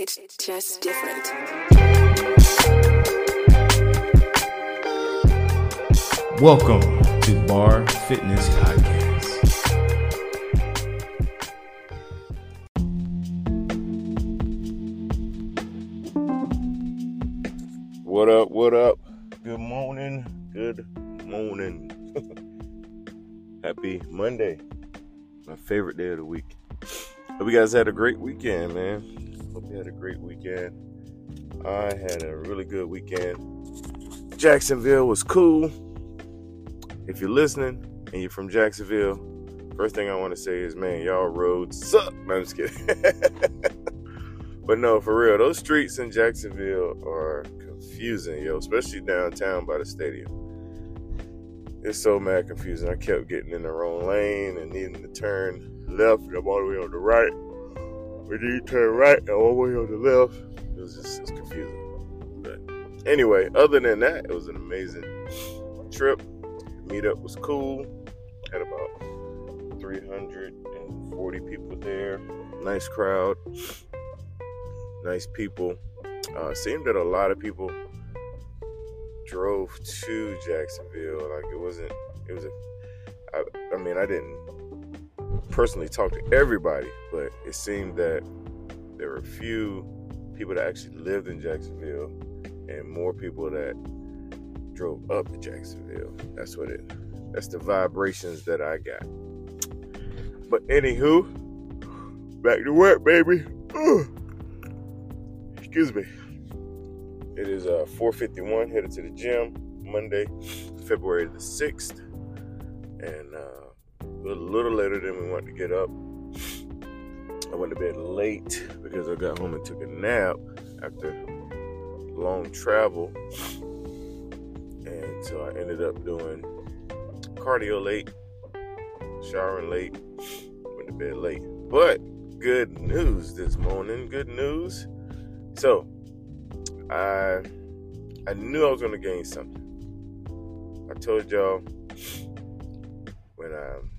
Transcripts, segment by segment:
It's just different. Welcome to Bar Fitness Podcast. What up? What up? Good morning. Good morning. Happy Monday. My favorite day of the week. Hope you guys had a great weekend, man. Had a great weekend. I had a really good weekend. Jacksonville was cool. If you're listening and you're from Jacksonville, first thing I want to say is, man, y'all roads suck. No, I'm just kidding. but no, for real, those streets in Jacksonville are confusing, yo, especially downtown by the stadium. It's so mad confusing. I kept getting in the wrong lane and needing to turn left, and I'm all the way on the right. We need to turn right and the way on the left. It was just it's confusing. But anyway, other than that, it was an amazing trip. The meetup was cool. Had about 340 people there. Nice crowd. Nice people. Uh, seemed that a lot of people drove to Jacksonville. Like it wasn't. It was a. I, I mean, I didn't personally talk to everybody, but it seemed that there were few people that actually lived in Jacksonville, and more people that drove up to Jacksonville. That's what it. That's the vibrations that I got. But anywho, back to work, baby. Ugh. Excuse me. It is uh 4:51. Headed to the gym Monday, February the 6th, and uh, a little, later than we wanted to get up. I went to bed late because I got home and took a nap after long travel, and so I ended up doing cardio late, showering late, went to bed late. But good news this morning. Good news. So I I knew I was gonna gain something. I told y'all when I'm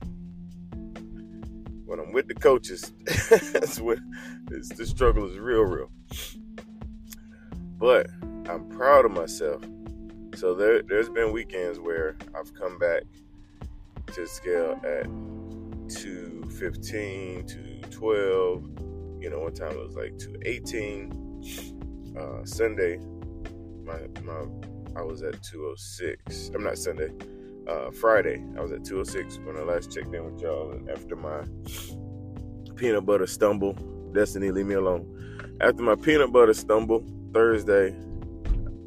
when I'm with the coaches, that's when it's, the struggle is real, real. But I'm proud of myself. So there, there's been weekends where I've come back to scale at 215, 212. You know, one time it was like 218. Uh, Sunday, my my I was at 206. I'm not Sunday. Uh, Friday, I was at 206 when I last checked in with y'all. And after my peanut butter stumble, Destiny, leave me alone. After my peanut butter stumble Thursday,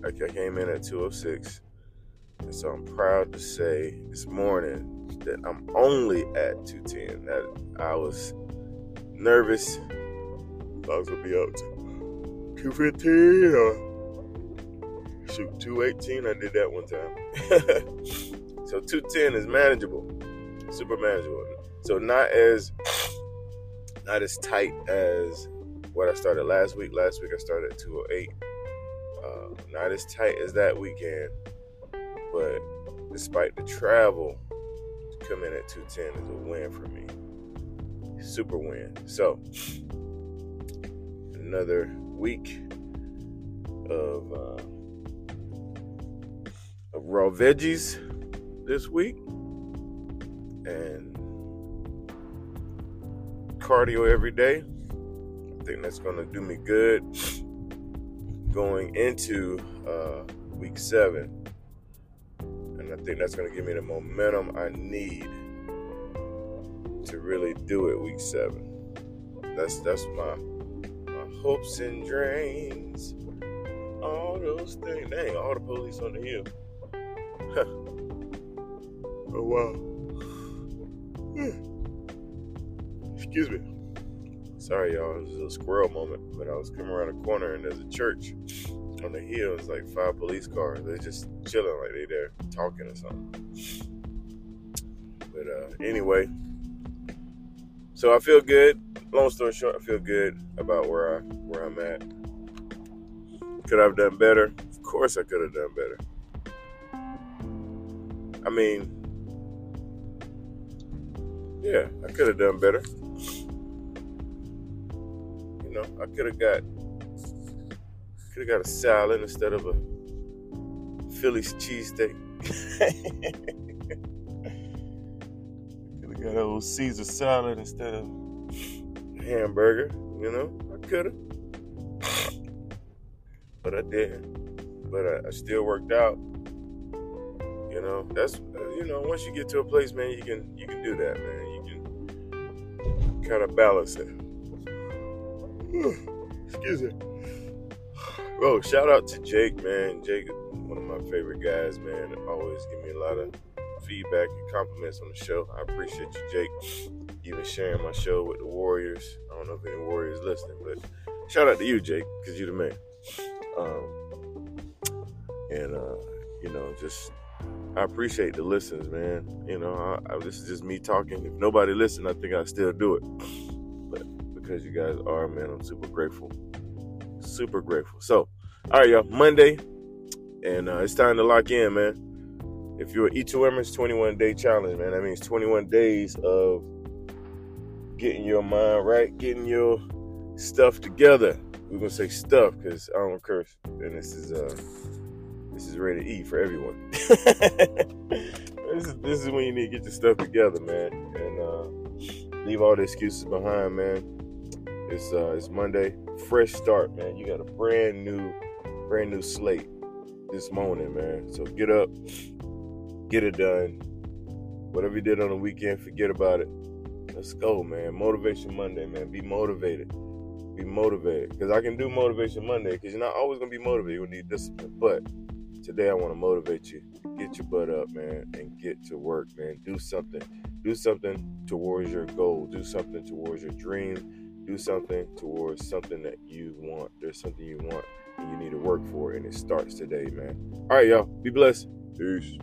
I came in at 206. And so I'm proud to say this morning that I'm only at 210. That I was nervous. I was gonna be up to 215 or shoot 218. I did that one time. so 210 is manageable, super manageable. So not as not as tight as what I started last week. Last week I started at 208. Uh, not as tight as that weekend, but despite the travel, to come in at 210 is a win for me. Super win. So, another week of, uh, of raw veggies this week and cardio every day. I think that's going to do me good going into uh, week seven. And I think that's going to give me the momentum I need to really do it week seven. That's that's my my hopes and dreams. All those things. Dang, all the police on the hill. oh wow. Excuse me. Sorry, y'all. It was a squirrel moment, but I was coming around a corner and there's a church on the hill. It's like five police cars. They're just chilling, like they there talking or something. But uh, anyway, so I feel good. Long story short, I feel good about where I where I'm at. Could I have done better? Of course, I could have done better. I mean, yeah, I could have done better. You know, I could have got Could have got a salad instead of a Philly's cheesesteak. could have got a old Caesar salad instead of hamburger. You know, I could have, but I didn't. But I, I still worked out. You know, that's you know, once you get to a place, man, you can you can do that, man. Kind of balance it. Excuse me. Bro, shout out to Jake, man. Jake, one of my favorite guys, man. Always give me a lot of feedback and compliments on the show. I appreciate you, Jake. Even sharing my show with the Warriors. I don't know if any Warriors listening, but shout out to you, Jake, because you're the man. Um, and uh, you know, just I appreciate the listens, man. You know, I, I, this is just me talking. If nobody listened, I think I still do it. But because you guys are, man, I'm super grateful. Super grateful. So, all right, y'all. Monday, and uh, it's time to lock in, man. If you're E2M, it's 21 day challenge, man. That means 21 days of getting your mind right, getting your stuff together. We're gonna say stuff because I don't curse, and this is uh this is ready to eat for everyone. this, is, this is when you need to get your stuff together, man, and uh, leave all the excuses behind, man. It's uh, it's Monday, fresh start, man. You got a brand new, brand new slate this morning, man. So get up, get it done. Whatever you did on the weekend, forget about it. Let's go, man. Motivation Monday, man. Be motivated. Be motivated. Because I can do Motivation Monday because you're not always going to be motivated. You need discipline. But today I want to motivate you. Get your butt up, man, and get to work, man. Do something. Do something towards your goal. Do something towards your dream. Do something towards something that you want. There's something you want and you need to work for, and it starts today, man. All right, y'all. Be blessed. Peace.